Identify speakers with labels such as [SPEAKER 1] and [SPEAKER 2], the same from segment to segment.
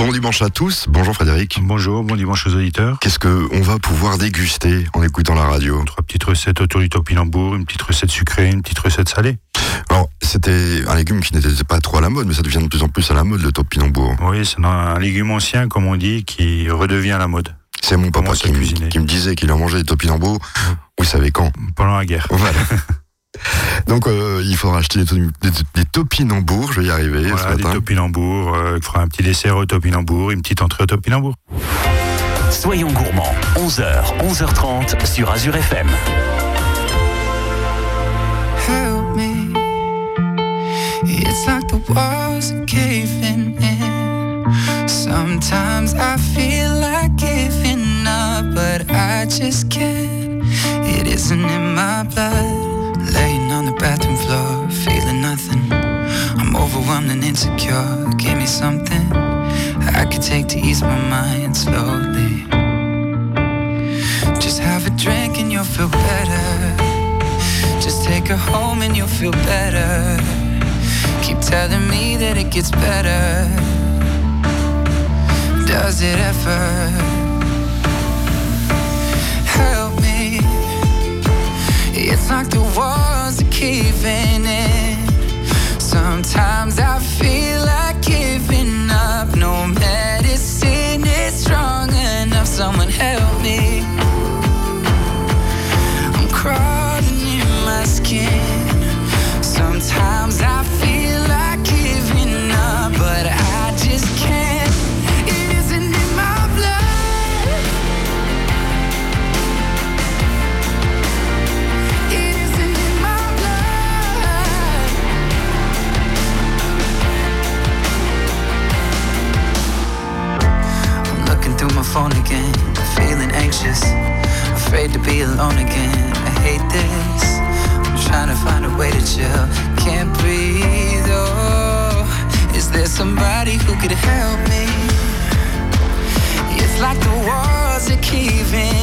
[SPEAKER 1] Bon dimanche à tous. Bonjour Frédéric.
[SPEAKER 2] Bonjour, bon dimanche aux auditeurs.
[SPEAKER 1] Qu'est-ce que on va pouvoir déguster en écoutant la radio?
[SPEAKER 2] Trois petites recettes autour du topinambour, une petite recette sucrée, une petite recette salée.
[SPEAKER 1] Alors, c'était un légume qui n'était pas trop à la mode, mais ça devient de plus en plus à la mode, le topinambour.
[SPEAKER 2] Oui, c'est un légume ancien, comme on dit, qui redevient à la mode.
[SPEAKER 1] C'est mon papa qui, me- qui me disait qu'il en mangeait des topinambours. Vous savez quand?
[SPEAKER 2] Pendant la guerre.
[SPEAKER 1] Voilà. Donc, euh, il faudra acheter des, to- des, des topinambours, je vais y arriver
[SPEAKER 2] Voilà,
[SPEAKER 1] ce
[SPEAKER 2] des
[SPEAKER 1] matin.
[SPEAKER 2] topinambours, euh, il fera un petit dessert au topinambour, une petite entrée au topinambour.
[SPEAKER 3] Soyons gourmands, 11h, 11h30 sur Azure FM.
[SPEAKER 4] help me. It's like the walls are caving in. Sometimes I feel like giving up, but I just can't. It isn't in my blood. Laying on the bathroom floor, feeling nothing. I'm overwhelmed and insecure. Give me something I could take to ease my mind slowly. Just have a drink and you'll feel better. Just take her home and you'll feel better. Keep telling me that it gets better. Does it ever? It's like the walls are caving in. Sometimes I feel like giving up. No medicine is strong enough. Someone help me. I'm crawling in my skin. Sometimes I feel again. I hate this. I'm trying to find a way to chill, can't breathe. Oh, is there somebody who could help me? It's like the walls are caving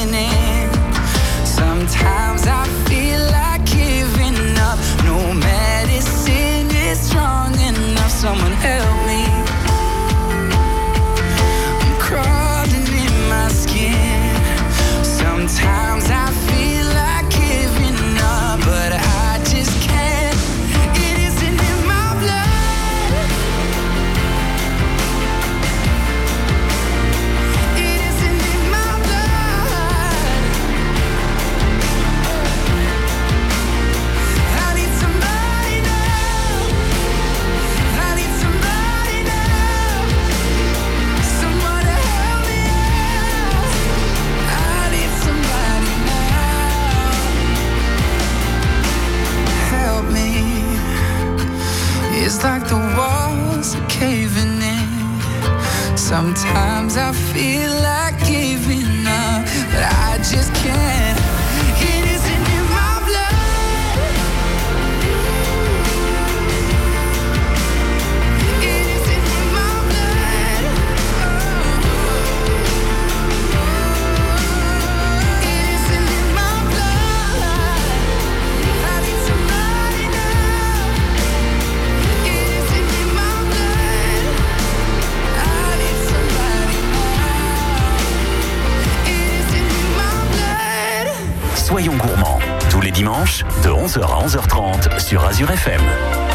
[SPEAKER 3] de 11h à 11h30 sur Azure FM.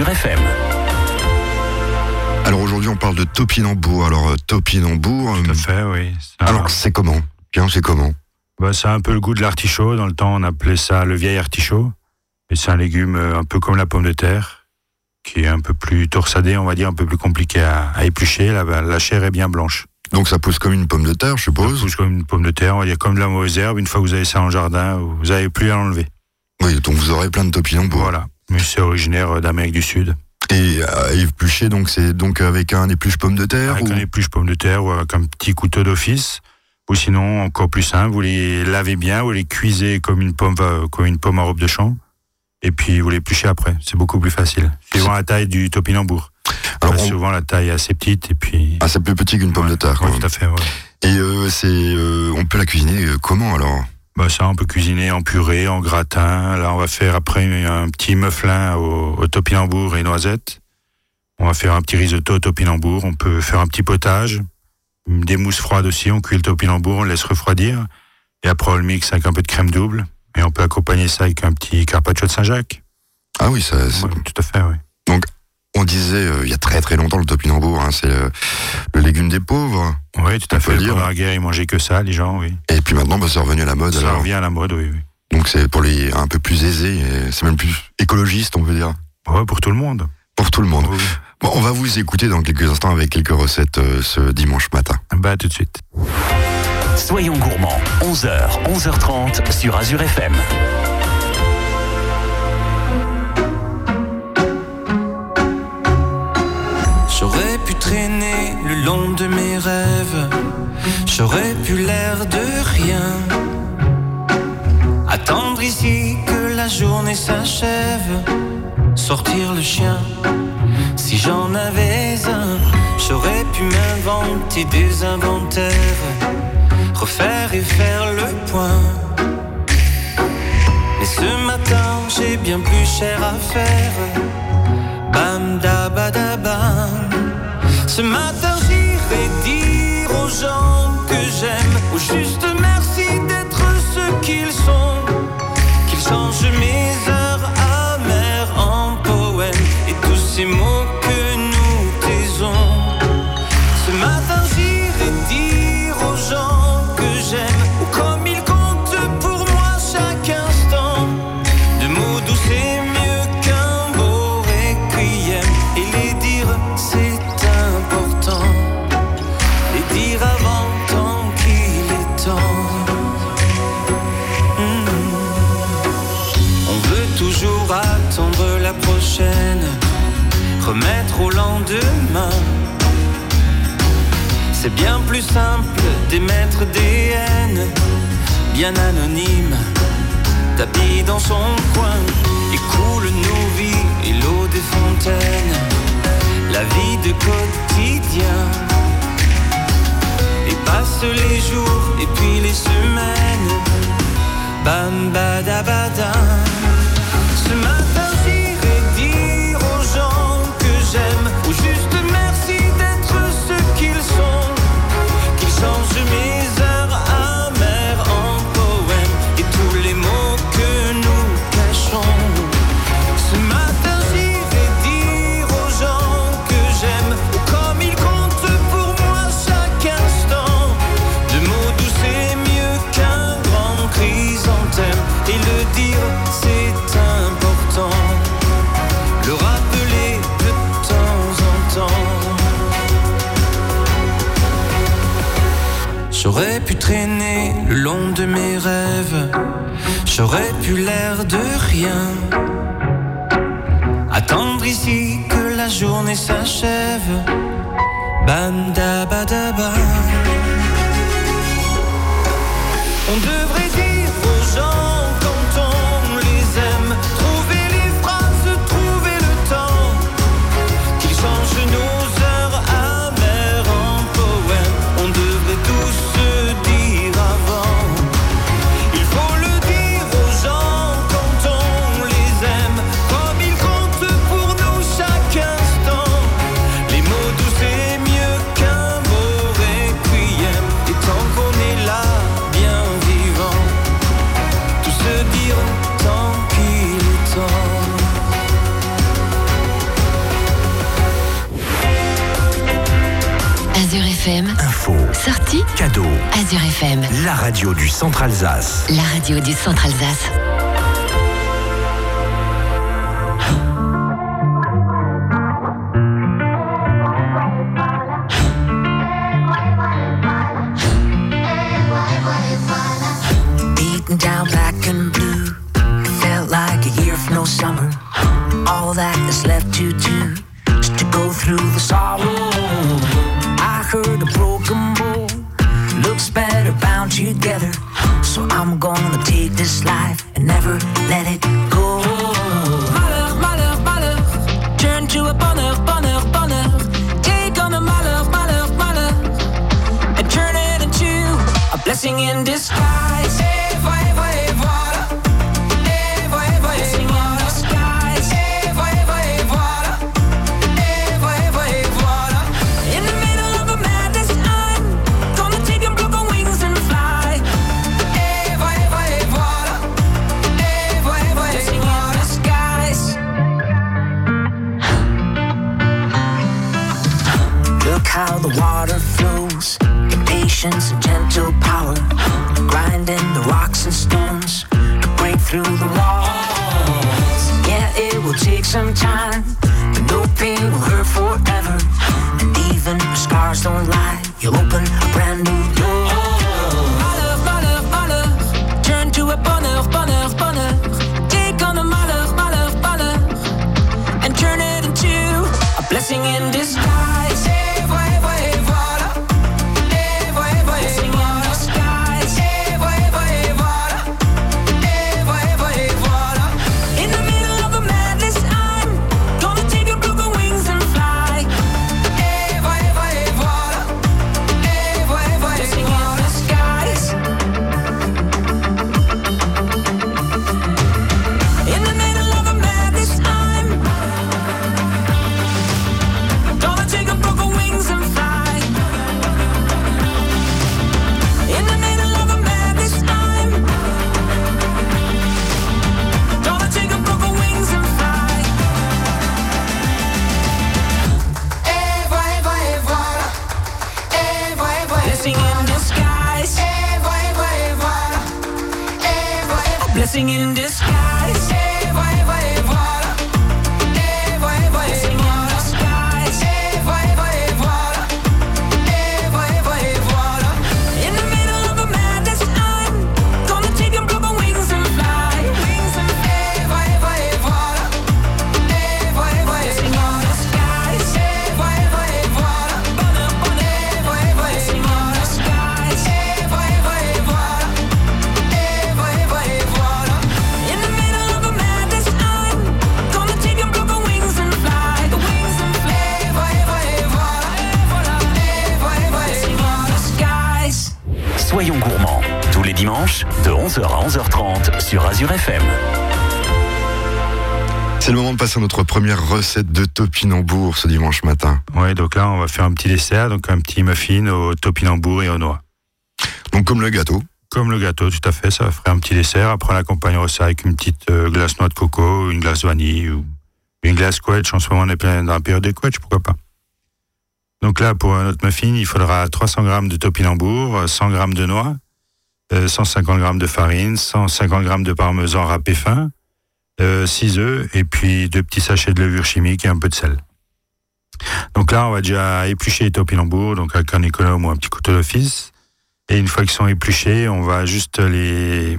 [SPEAKER 5] Azure FM.
[SPEAKER 1] Alors aujourd'hui, on parle de topinambour. Alors, euh, topinambour.
[SPEAKER 2] Tout
[SPEAKER 1] euh,
[SPEAKER 2] à fait, oui. Un-
[SPEAKER 1] alors, c'est comment? Bien, c'est comment?
[SPEAKER 2] Bah, ça a un peu le goût de l'artichaut. Dans le temps, on appelait ça le vieil artichaut. Et c'est un légume euh, un peu comme la pomme de terre, qui est un peu plus torsadé, on va dire, un peu plus compliqué à, à éplucher. La, la chair est bien blanche.
[SPEAKER 1] Donc, ça pousse comme une pomme de terre, je
[SPEAKER 2] Ça
[SPEAKER 1] suppose?
[SPEAKER 2] pousse comme une pomme de terre, on va dire comme de la mauvaise herbe. Une fois que vous avez ça en jardin, vous n'avez plus à l'enlever.
[SPEAKER 1] Oui, donc vous aurez plein de topinambour.
[SPEAKER 2] Voilà. Mais c'est originaire euh, d'Amérique du Sud.
[SPEAKER 1] Et à éplucher, donc c'est donc avec un épluche pomme de terre
[SPEAKER 2] Avec
[SPEAKER 1] ou-
[SPEAKER 2] un épluche pomme de terre ou avec un petit couteau d'office. Ou sinon, encore plus simple, vous les lavez bien, vous les cuisez comme une pomme, euh, comme une pomme en robe de champ. Et puis vous l'épluchez après. C'est beaucoup plus facile. Suivant la taille du topinambour.
[SPEAKER 1] Alors, on-
[SPEAKER 2] Souvent la taille est assez petite et puis.
[SPEAKER 1] Ah, c'est plus petit qu'une pomme de terre.
[SPEAKER 2] Tout à fait. ouais.
[SPEAKER 1] Et euh, c'est, euh, on peut la cuisiner euh, comment alors?
[SPEAKER 2] Bah ça, on peut cuisiner en purée, en gratin. Là, on va faire après un petit mufflin au, au topinambour et noisettes. On va faire un petit risotto au topinambour. On peut faire un petit potage. Des mousses froides aussi. On cuit le topinambour, on le laisse refroidir. Et après, on le mixe avec un peu de crème double. Et on peut accompagner ça avec un petit carpaccio de Saint-Jacques.
[SPEAKER 1] Ah oui, ça, c'est-
[SPEAKER 2] Ouais, tout à fait, oui.
[SPEAKER 1] On disait euh, il y a très très longtemps le topinambour, hein, c'est euh, le légume des pauvres.
[SPEAKER 2] Oui, tout à fait.
[SPEAKER 1] le dire.
[SPEAKER 2] Pendant la guerre, ils mangeaient que ça, les gens, oui.
[SPEAKER 1] Et puis maintenant, bah, c'est revenu à la mode.
[SPEAKER 2] Ça
[SPEAKER 1] alors.
[SPEAKER 2] revient à la mode, oui, oui.
[SPEAKER 1] Donc c'est pour les un peu plus aisés, et c'est même plus écologiste, on peut dire,
[SPEAKER 2] Ouais, pour tout le monde.
[SPEAKER 1] pour tout le monde.
[SPEAKER 2] Oui, oui.
[SPEAKER 1] Bon, on va vous écouter dans quelques instants avec quelques recettes euh, ce dimanche matin.
[SPEAKER 2] Bah, tout de suite.
[SPEAKER 5] Soyons gourmands, 11h, 11h30 sur Azure FM.
[SPEAKER 6] Long de mes rêves, j'aurais pu l'air de rien. Attendre ici que la journée s'achève, sortir le chien. Si j'en avais un, j'aurais pu m'inventer des inventaires, refaire et faire le point. Mais ce matin, j'ai bien plus cher à faire. Bam da. Ce matin j'irai dire aux gens que j'aime, au juste da Bandabadaba. On devrait
[SPEAKER 3] cadeau.
[SPEAKER 7] Azure FM.
[SPEAKER 3] La radio du Centre Alsace.
[SPEAKER 7] La radio du Centre Alsace.
[SPEAKER 3] emotions. Azure FM.
[SPEAKER 1] C'est le moment de passer à notre première recette de topinambour ce dimanche matin.
[SPEAKER 2] Ouais, donc là, on va faire un petit dessert, donc un petit muffin au topinambour et aux noix.
[SPEAKER 1] Donc comme le gâteau.
[SPEAKER 2] Comme le gâteau, tout à fait, ça ferait un petit dessert. Après, on accompagnera ça avec une petite euh, glace noix de coco, une glace vanille ou une glace quetch. En ce moment, on est plein dans la période des quetch, pourquoi pas. Donc là, pour notre muffin, il faudra 300 g de topinambour, 100 g de noix, 150 g de farine, 150 g de parmesan râpé fin, euh, 6 œufs et puis deux petits sachets de levure chimique et un peu de sel. Donc là, on va déjà éplucher les topinambours, donc avec un économe ou un petit couteau d'office. Et une fois qu'ils sont épluchés, on va juste les,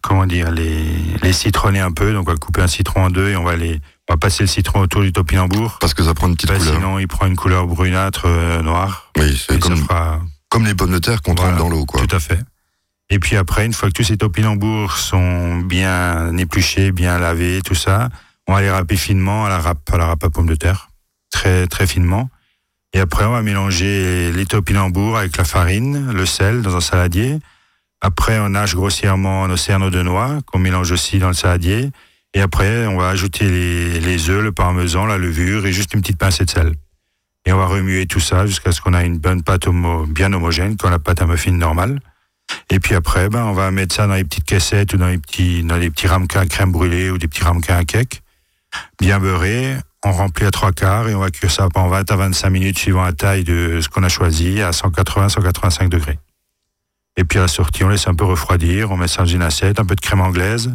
[SPEAKER 2] comment dire, les, les citronner un peu. Donc on va couper un citron en deux et on va les, on va passer le citron autour du topinambour.
[SPEAKER 1] Parce que ça prend une petite
[SPEAKER 2] Bah,
[SPEAKER 1] couleur.
[SPEAKER 2] sinon, il prend une couleur brunâtre, euh, noire.
[SPEAKER 1] Oui, c'est comme,
[SPEAKER 2] fera
[SPEAKER 1] comme les pommes de terre qu'on trempe
[SPEAKER 2] Voilà,
[SPEAKER 1] dans l'eau, quoi.
[SPEAKER 2] tout à fait. Et puis après, une fois que tous ces topinambours sont bien épluchés, bien lavés, tout ça, on va les râper finement à la râpe, à la râpe à pomme de terre, très très finement. Et après, on va mélanger les topinambours avec la farine, le sel dans un saladier. Après, on hache grossièrement nos cerneaux de noix qu'on mélange aussi dans le saladier. Et après, on va ajouter les, œufs, le parmesan, la levure et juste une petite pincée de sel. Et on va remuer tout ça jusqu'à ce qu'on ait une bonne pâte bien homogène, comme la pâte à muffin normale. Et puis après, ben, on va mettre ça dans les petites caissettes ou dans les petits, dans les petits ramequins à crème brûlée ou des petits ramequins à cake. Bien beurré. On remplit à trois quarts et on va cuire ça pendant 20 à 25 minutes suivant la taille de ce qu'on a choisi à 180-185 degrés. Et puis à la sortie, on laisse un peu refroidir. On met ça dans une assiette, un peu de crème anglaise.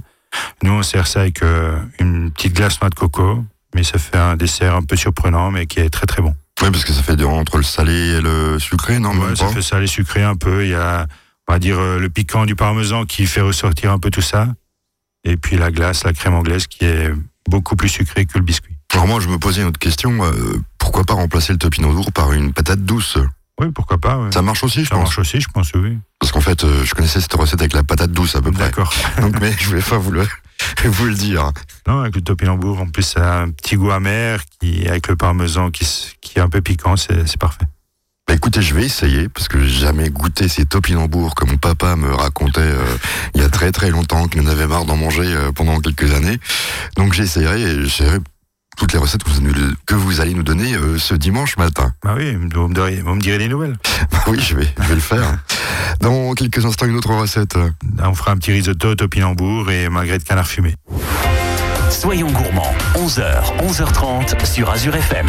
[SPEAKER 2] Nous, on sert ça avec euh, une petite glace noix de coco. Mais ça fait un dessert un peu surprenant, mais qui est très très bon.
[SPEAKER 1] Oui, parce que ça fait entre le salé et le sucré, non?
[SPEAKER 2] Ouais, ça fait salé sucré un peu. Il y a, on va dire, euh, le piquant du parmesan qui fait ressortir un peu tout ça. Et puis la glace, la crème anglaise qui est beaucoup plus sucrée que le biscuit.
[SPEAKER 1] Alors moi, je me posais une autre question. euh, pourquoi pas remplacer le topinambour par une patate douce?
[SPEAKER 2] Oui, pourquoi pas. ouais.
[SPEAKER 1] Ça marche aussi, je
[SPEAKER 2] Ça
[SPEAKER 1] pense.
[SPEAKER 2] marche aussi, je pense, oui.
[SPEAKER 1] Parce qu'en fait, euh, je connaissais cette recette avec la patate douce à peu près.
[SPEAKER 2] D'accord.
[SPEAKER 1] Mais je voulais pas vous le, vous le dire.
[SPEAKER 2] Non, avec le topinambour, en plus, ça a un petit goût amer qui, avec le parmesan qui, qui est un peu piquant, c'est parfait.
[SPEAKER 1] Bah écoutez, je vais essayer parce que j'ai jamais goûté ces topinambours comme mon papa me racontait euh, il y a très très longtemps qu'il en avait marre d'en manger euh, pendant quelques années. Donc j'essaierai et j'essaierai toutes les recettes que vous, nous- que vous allez nous donner euh, ce dimanche matin.
[SPEAKER 2] Bah oui, vous me direz, vous me direz des nouvelles.
[SPEAKER 1] Bah oui, je vais, je vais le faire. Dans quelques instants, une autre recette.
[SPEAKER 2] On fera un petit risotto au topinambour et magret de canard fumé.
[SPEAKER 3] Soyons gourmands, 11h, 11h30 sur Azure FM.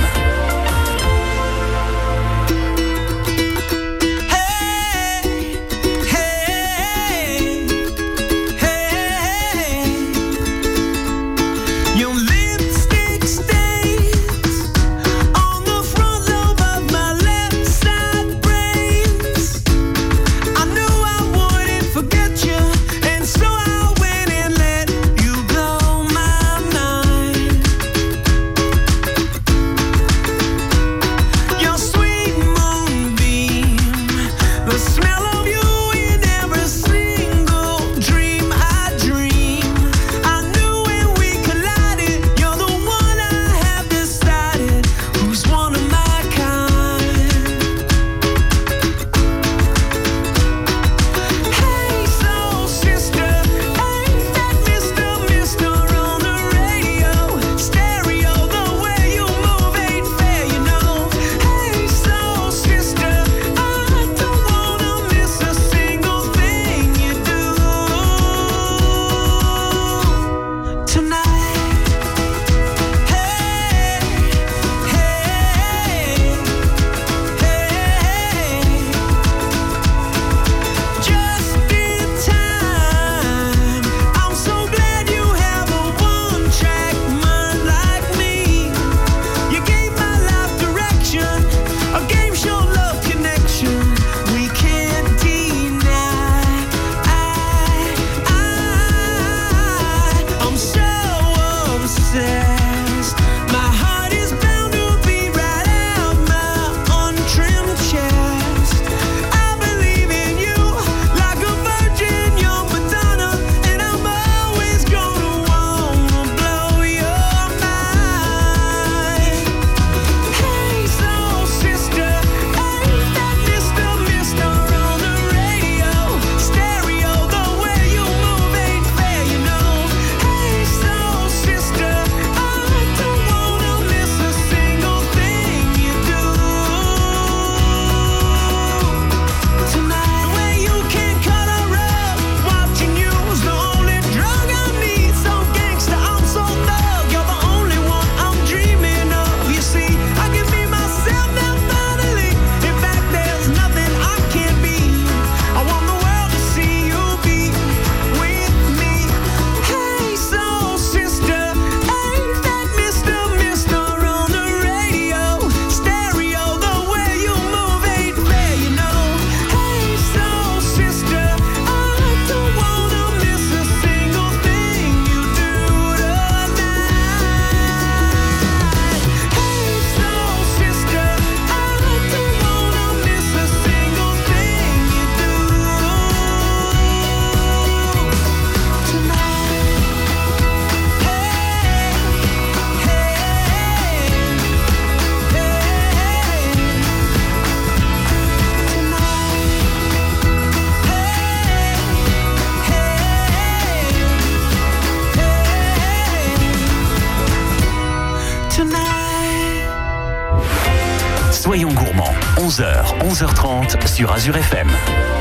[SPEAKER 3] 11h30 sur Azure FM.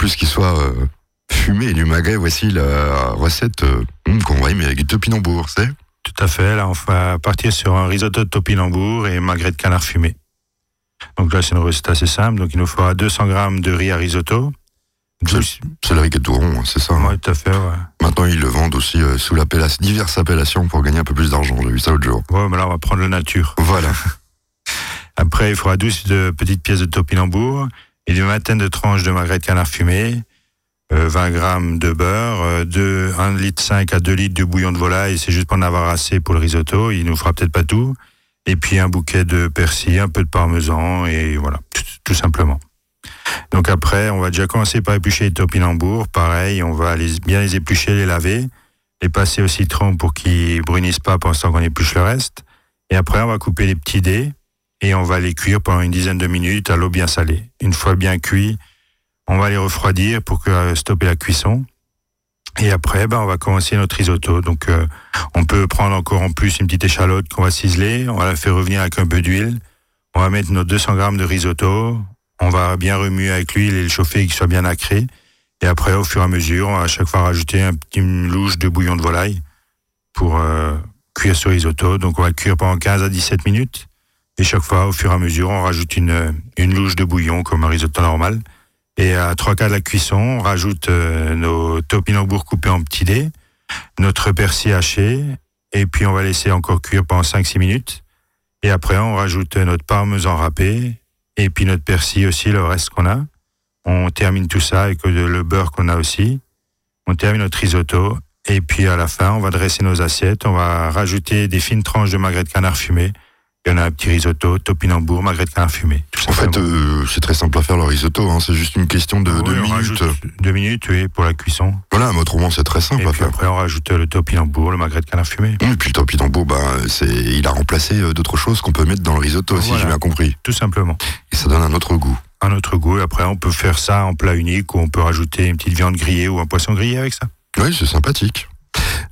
[SPEAKER 1] Plus qu'il soit euh, fumé et du magret, voici la recette euh, qu'on va aimer avec du topinambour, c'est?
[SPEAKER 2] Tout à fait. Là, on va partir sur un risotto de topinambour et magret de canard fumé. Donc là, c'est une recette assez simple. Donc, il nous faudra 200 grammes de riz à risotto.
[SPEAKER 1] C'est le riz qui est tout rond, hein, c'est ça hein?
[SPEAKER 2] Ouais, tout à fait, ouais.
[SPEAKER 1] Maintenant, ils le vendent aussi euh, sous l'appellation, diverses appellations pour gagner un peu plus d'argent. J'ai vu ça l'autre jour.
[SPEAKER 2] Ouais, mais là, on va prendre le nature.
[SPEAKER 1] Voilà.
[SPEAKER 2] Après, il faudra 12 de petites pièces de topinambour et une vingtaine de tranches de magret de canard fumé, euh, 20 grammes de beurre, euh, deux- 1 litre 5 à 2 litres de bouillon de volaille, c'est juste pour en avoir assez pour le risotto, il nous fera peut-être pas tout, et puis un bouquet de persil, un peu de parmesan, et voilà, tout, simplement. Donc après, on va déjà commencer par éplucher les topinambours, pareil, on va bien les éplucher, les laver, les passer au citron pour qu'ils brunissent pas pendant qu'on épluche le reste, et après on va couper les petits dés, et on va les cuire pendant une dizaine de minutes à l'eau bien salée. Une fois bien cuits, on va les refroidir pour que, euh, stopper la cuisson. Et après, ben, on va commencer notre risotto. Donc, euh, on peut prendre encore en plus une petite échalote qu'on va ciseler. On va la faire revenir avec un peu d'huile. On va mettre nos 200 grammes de risotto. On va bien remuer avec l'huile et le chauffer qu'il soit bien nacré. Et après, au fur et à mesure, on va à chaque fois rajouter un petit louche de bouillon de volaille pour euh, cuire ce risotto. Donc, on va le cuire pendant 15 à 17 minutes. Et chaque fois, au fur et à mesure, on rajoute une, une louche de bouillon comme un risotto normal. Et à trois quarts de la cuisson, on rajoute euh, nos topinambours coupés en petits dés, notre persil haché, et puis on va laisser encore cuire pendant 5-6 minutes. Et après, on rajoute notre parmesan râpé, et puis notre persil aussi, le reste qu'on a. On termine tout ça avec le beurre qu'on a aussi. On termine notre risotto. Et puis à la fin, on va dresser nos assiettes. On va rajouter des fines tranches de magret de canard fumé. Et on a un petit risotto, topinambour, magret de canard fumé. Tout
[SPEAKER 1] En fait, euh, c'est très simple à faire le risotto. hein. C'est juste une question de,
[SPEAKER 2] Oui,
[SPEAKER 1] de minutes.
[SPEAKER 2] deux minutes, oui, pour la cuisson.
[SPEAKER 1] Voilà, mais autrement, c'est très simple
[SPEAKER 2] Et
[SPEAKER 1] à
[SPEAKER 2] puis
[SPEAKER 1] faire.
[SPEAKER 2] après, on rajoute le topinambour, le magret de canard fumé.
[SPEAKER 1] Et puis le topinambour, bah, c'est, il a remplacé euh, d'autres choses qu'on peut mettre dans le risotto, si j'ai bien compris.
[SPEAKER 2] Tout simplement.
[SPEAKER 1] Et ça donne un autre goût.
[SPEAKER 2] Un autre goût. Et après, on peut faire ça en plat unique ou on peut rajouter une petite viande grillée ou un poisson grillé avec ça.
[SPEAKER 1] Oui, c'est sympathique.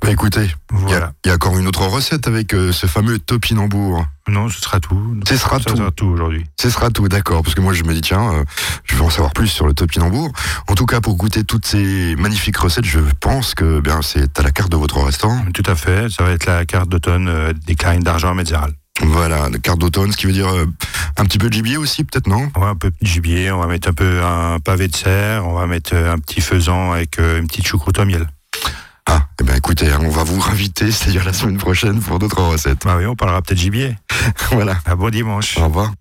[SPEAKER 1] Bah écoutez, il y,
[SPEAKER 2] Voilà.
[SPEAKER 1] a- il y a encore une autre recette avec euh, ce fameux topinambour.
[SPEAKER 2] Non, ce sera tout.
[SPEAKER 1] Ce sera tout.
[SPEAKER 2] sera tout aujourd'hui.
[SPEAKER 1] Ce sera tout, d'accord. Parce que moi, je me dis, tiens, euh, je veux en savoir plus sur le topinambour. En tout cas, pour goûter toutes ces magnifiques recettes, je pense que bien c'est à la carte de votre restaurant.
[SPEAKER 2] Tout à fait. Ça va être la carte d'automne euh, des clarines d'argent à Metzeral.
[SPEAKER 1] Voilà, la carte d'automne, ce qui veut dire euh, un petit peu de gibier aussi, peut-être, non?
[SPEAKER 2] On va un peu de gibier, on va mettre un peu un pavé de serre, on va mettre un petit faisan avec une petite choucroute au miel.
[SPEAKER 1] Ah, eh bien écoutez, hein, on va vous réinviter, c'est-à-dire la semaine prochaine, pour d'autres recettes.
[SPEAKER 2] Bah oui, on parlera peut-être gibier.
[SPEAKER 1] voilà,
[SPEAKER 2] À bon dimanche.
[SPEAKER 1] au revoir.